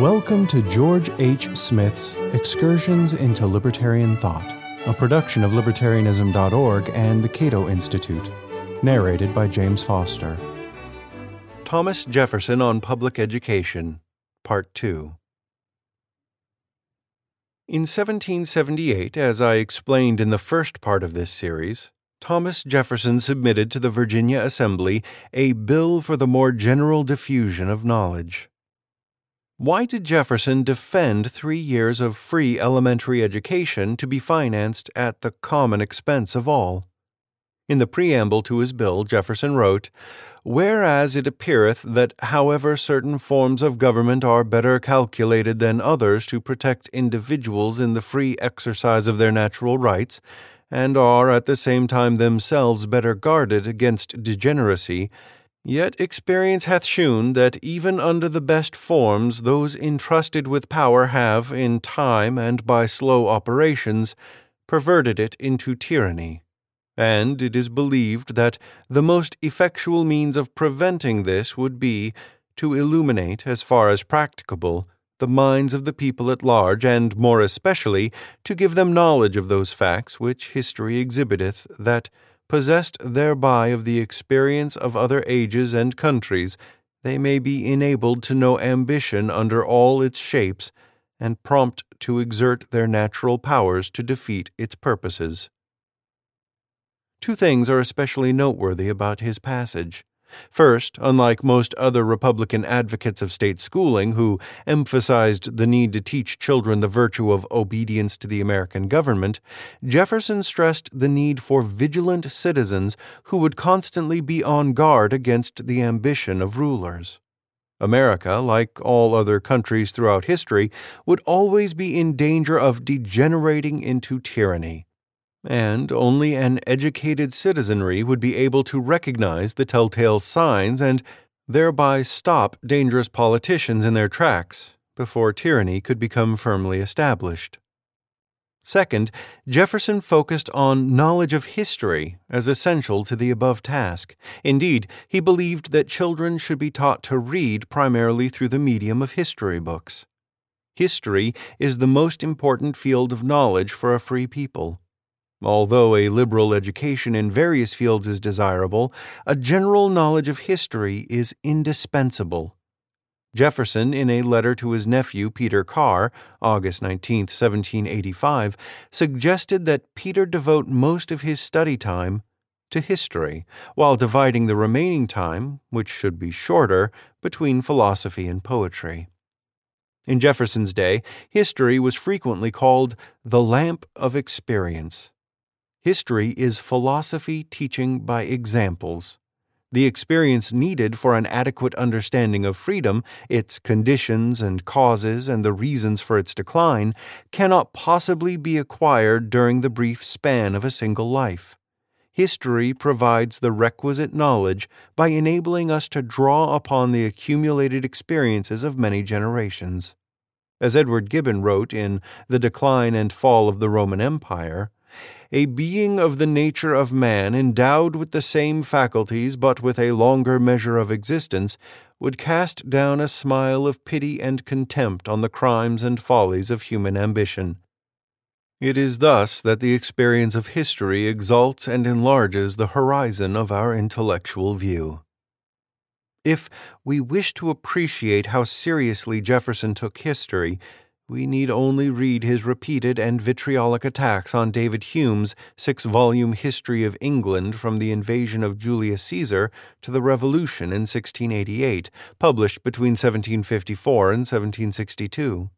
Welcome to George H. Smith's Excursions into Libertarian Thought, a production of libertarianism.org and the Cato Institute, narrated by James Foster. Thomas Jefferson on Public Education, Part 2. In 1778, as I explained in the first part of this series, Thomas Jefferson submitted to the Virginia Assembly a bill for the more general diffusion of knowledge. Why did Jefferson defend three years of free elementary education to be financed at the common expense of all? In the preamble to his bill, Jefferson wrote, Whereas it appeareth that however certain forms of government are better calculated than others to protect individuals in the free exercise of their natural rights, and are at the same time themselves better guarded against degeneracy, Yet experience hath shewn that even under the best forms those entrusted with power have, in time and by slow operations, perverted it into tyranny. And it is believed that the most effectual means of preventing this would be to illuminate, as far as practicable, the minds of the people at large, and more especially to give them knowledge of those facts which history exhibiteth, that possessed thereby of the experience of other ages and countries, they may be enabled to know ambition under all its shapes, and prompt to exert their natural powers to defeat its purposes. Two things are especially noteworthy about his passage. First, unlike most other Republican advocates of state schooling who emphasized the need to teach children the virtue of obedience to the American government, Jefferson stressed the need for vigilant citizens who would constantly be on guard against the ambition of rulers. America, like all other countries throughout history, would always be in danger of degenerating into tyranny and only an educated citizenry would be able to recognize the telltale signs and thereby stop dangerous politicians in their tracks before tyranny could become firmly established. Second, Jefferson focused on knowledge of history as essential to the above task. Indeed, he believed that children should be taught to read primarily through the medium of history books. History is the most important field of knowledge for a free people. Although a liberal education in various fields is desirable, a general knowledge of history is indispensable. Jefferson, in a letter to his nephew Peter Carr, August 19, 1785, suggested that Peter devote most of his study time to history, while dividing the remaining time, which should be shorter, between philosophy and poetry. In Jefferson's day, history was frequently called the lamp of experience. History is philosophy teaching by examples. The experience needed for an adequate understanding of freedom, its conditions and causes, and the reasons for its decline, cannot possibly be acquired during the brief span of a single life. History provides the requisite knowledge by enabling us to draw upon the accumulated experiences of many generations. As Edward Gibbon wrote in The Decline and Fall of the Roman Empire, a being of the nature of man, endowed with the same faculties but with a longer measure of existence, would cast down a smile of pity and contempt on the crimes and follies of human ambition. It is thus that the experience of history exalts and enlarges the horizon of our intellectual view. If we wish to appreciate how seriously Jefferson took history, we need only read his repeated and vitriolic attacks on David Hume's six volume History of England from the invasion of Julius Caesar to the Revolution in 1688, published between 1754 and 1762.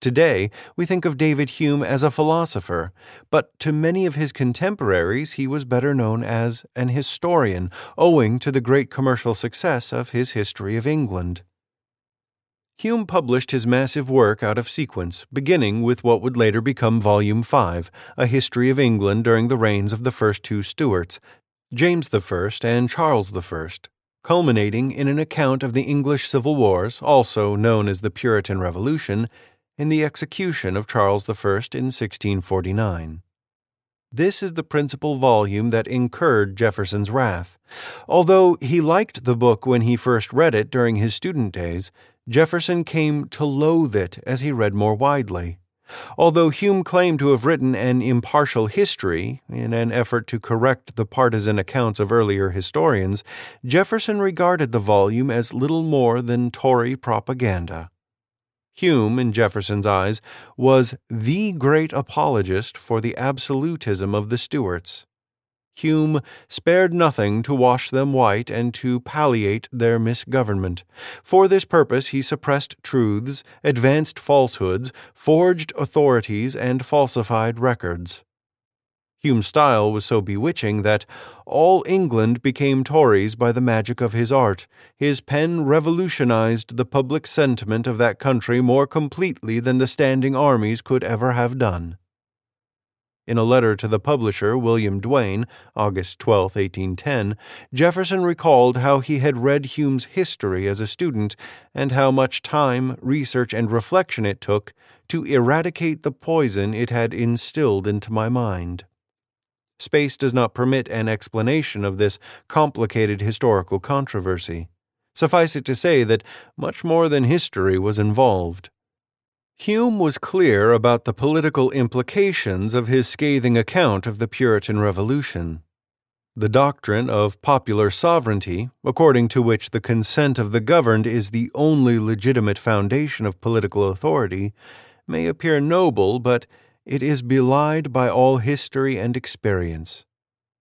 Today, we think of David Hume as a philosopher, but to many of his contemporaries he was better known as an historian, owing to the great commercial success of his History of England. Hume published his massive work out of sequence, beginning with what would later become Volume 5, A History of England during the reigns of the first two Stuarts, James I and Charles I, culminating in an account of the English Civil Wars, also known as the Puritan Revolution, and the execution of Charles I in 1649. This is the principal volume that incurred Jefferson's wrath. Although he liked the book when he first read it during his student days, Jefferson came to loathe it as he read more widely. Although Hume claimed to have written an impartial history in an effort to correct the partisan accounts of earlier historians, Jefferson regarded the volume as little more than Tory propaganda. Hume, in Jefferson's eyes, was the great apologist for the absolutism of the Stuarts. Hume spared nothing to wash them white and to palliate their misgovernment. For this purpose he suppressed truths, advanced falsehoods, forged authorities, and falsified records. Hume's style was so bewitching that all England became Tories by the magic of his art. His pen revolutionized the public sentiment of that country more completely than the standing armies could ever have done. In a letter to the publisher, William Duane, August 12, 1810, Jefferson recalled how he had read Hume's history as a student and how much time, research, and reflection it took to eradicate the poison it had instilled into my mind. Space does not permit an explanation of this complicated historical controversy. Suffice it to say that much more than history was involved. Hume was clear about the political implications of his scathing account of the Puritan Revolution. The doctrine of popular sovereignty, according to which the consent of the governed is the only legitimate foundation of political authority, may appear noble, but it is belied by all history and experience.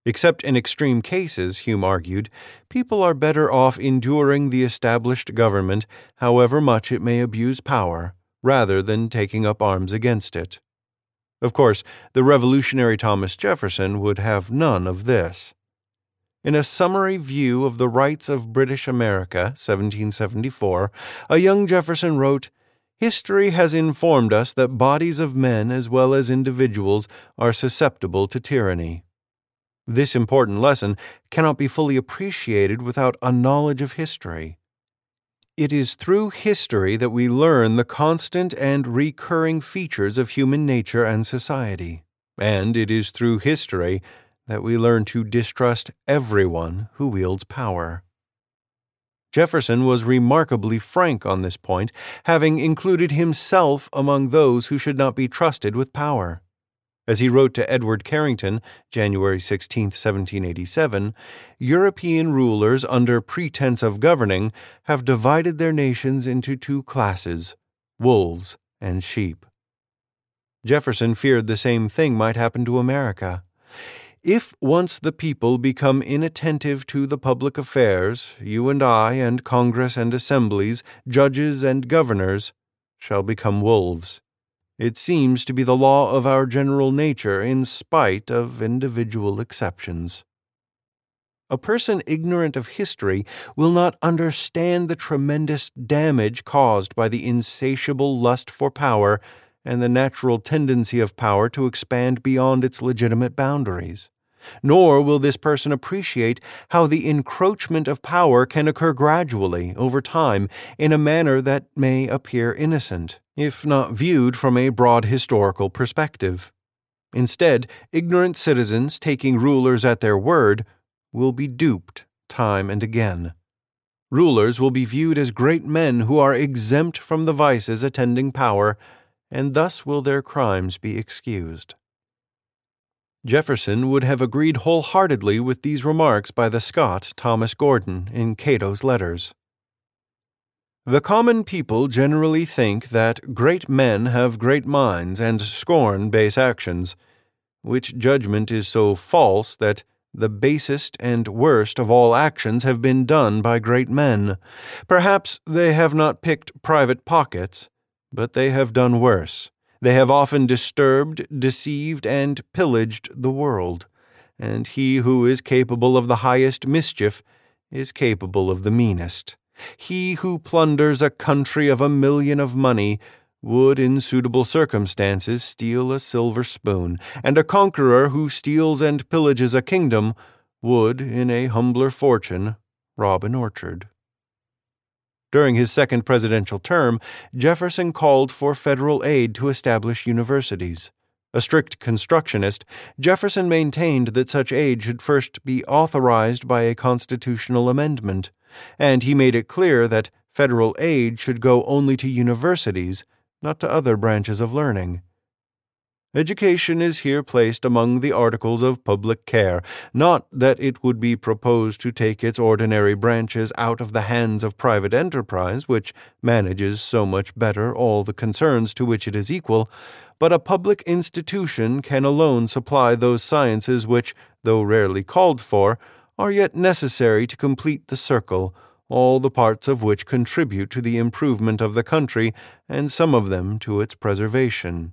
Except in extreme cases, Hume argued, people are better off enduring the established government, however much it may abuse power rather than taking up arms against it. Of course, the revolutionary Thomas Jefferson would have none of this. In a summary view of the rights of British America, 1774, a young Jefferson wrote, History has informed us that bodies of men as well as individuals are susceptible to tyranny. This important lesson cannot be fully appreciated without a knowledge of history. It is through history that we learn the constant and recurring features of human nature and society. And it is through history that we learn to distrust everyone who wields power. Jefferson was remarkably frank on this point, having included himself among those who should not be trusted with power. As he wrote to Edward Carrington, January 16, 1787, European rulers, under pretense of governing, have divided their nations into two classes wolves and sheep. Jefferson feared the same thing might happen to America. If once the people become inattentive to the public affairs, you and I and Congress and assemblies, judges and governors, shall become wolves. It seems to be the law of our general nature in spite of individual exceptions. A person ignorant of history will not understand the tremendous damage caused by the insatiable lust for power and the natural tendency of power to expand beyond its legitimate boundaries. Nor will this person appreciate how the encroachment of power can occur gradually, over time, in a manner that may appear innocent, if not viewed from a broad historical perspective. Instead, ignorant citizens, taking rulers at their word, will be duped time and again. Rulers will be viewed as great men who are exempt from the vices attending power, and thus will their crimes be excused. Jefferson would have agreed wholeheartedly with these remarks by the Scot Thomas Gordon in Cato's letters. The common people generally think that great men have great minds and scorn base actions, which judgment is so false that the basest and worst of all actions have been done by great men. Perhaps they have not picked private pockets, but they have done worse. They have often disturbed, deceived, and pillaged the world, and he who is capable of the highest mischief is capable of the meanest. He who plunders a country of a million of money would in suitable circumstances steal a silver spoon, and a conqueror who steals and pillages a kingdom would, in a humbler fortune, rob an orchard. During his second presidential term, Jefferson called for federal aid to establish universities. A strict constructionist, Jefferson maintained that such aid should first be authorized by a constitutional amendment, and he made it clear that federal aid should go only to universities, not to other branches of learning. Education is here placed among the articles of public care, not that it would be proposed to take its ordinary branches out of the hands of private enterprise, which manages so much better all the concerns to which it is equal, but a public institution can alone supply those sciences which, though rarely called for, are yet necessary to complete the circle, all the parts of which contribute to the improvement of the country, and some of them to its preservation.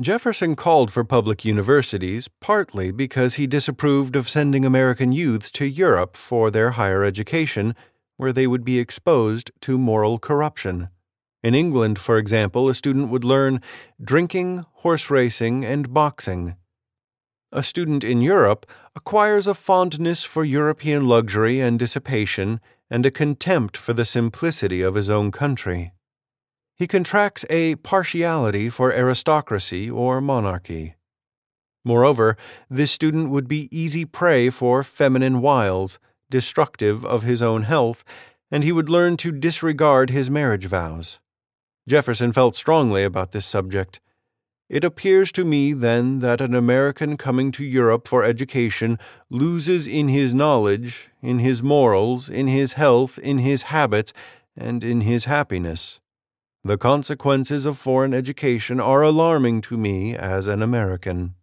Jefferson called for public universities partly because he disapproved of sending American youths to Europe for their higher education, where they would be exposed to moral corruption. In England, for example, a student would learn drinking, horse racing, and boxing. A student in Europe acquires a fondness for European luxury and dissipation and a contempt for the simplicity of his own country he contracts a partiality for aristocracy or monarchy. Moreover, this student would be easy prey for feminine wiles, destructive of his own health, and he would learn to disregard his marriage vows. Jefferson felt strongly about this subject. It appears to me, then, that an American coming to Europe for education loses in his knowledge, in his morals, in his health, in his habits, and in his happiness. The consequences of foreign education are alarming to me as an American.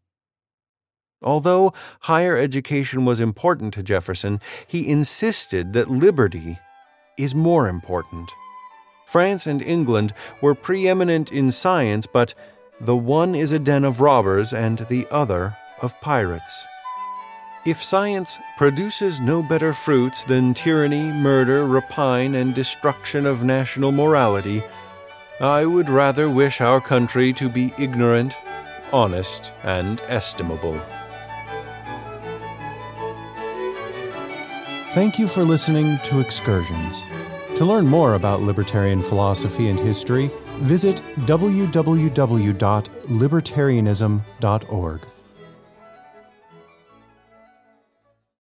Although higher education was important to Jefferson, he insisted that liberty is more important. France and England were preeminent in science, but the one is a den of robbers and the other of pirates. If science produces no better fruits than tyranny, murder, rapine, and destruction of national morality, I would rather wish our country to be ignorant, honest, and estimable. Thank you for listening to Excursions. To learn more about libertarian philosophy and history, visit www.libertarianism.org.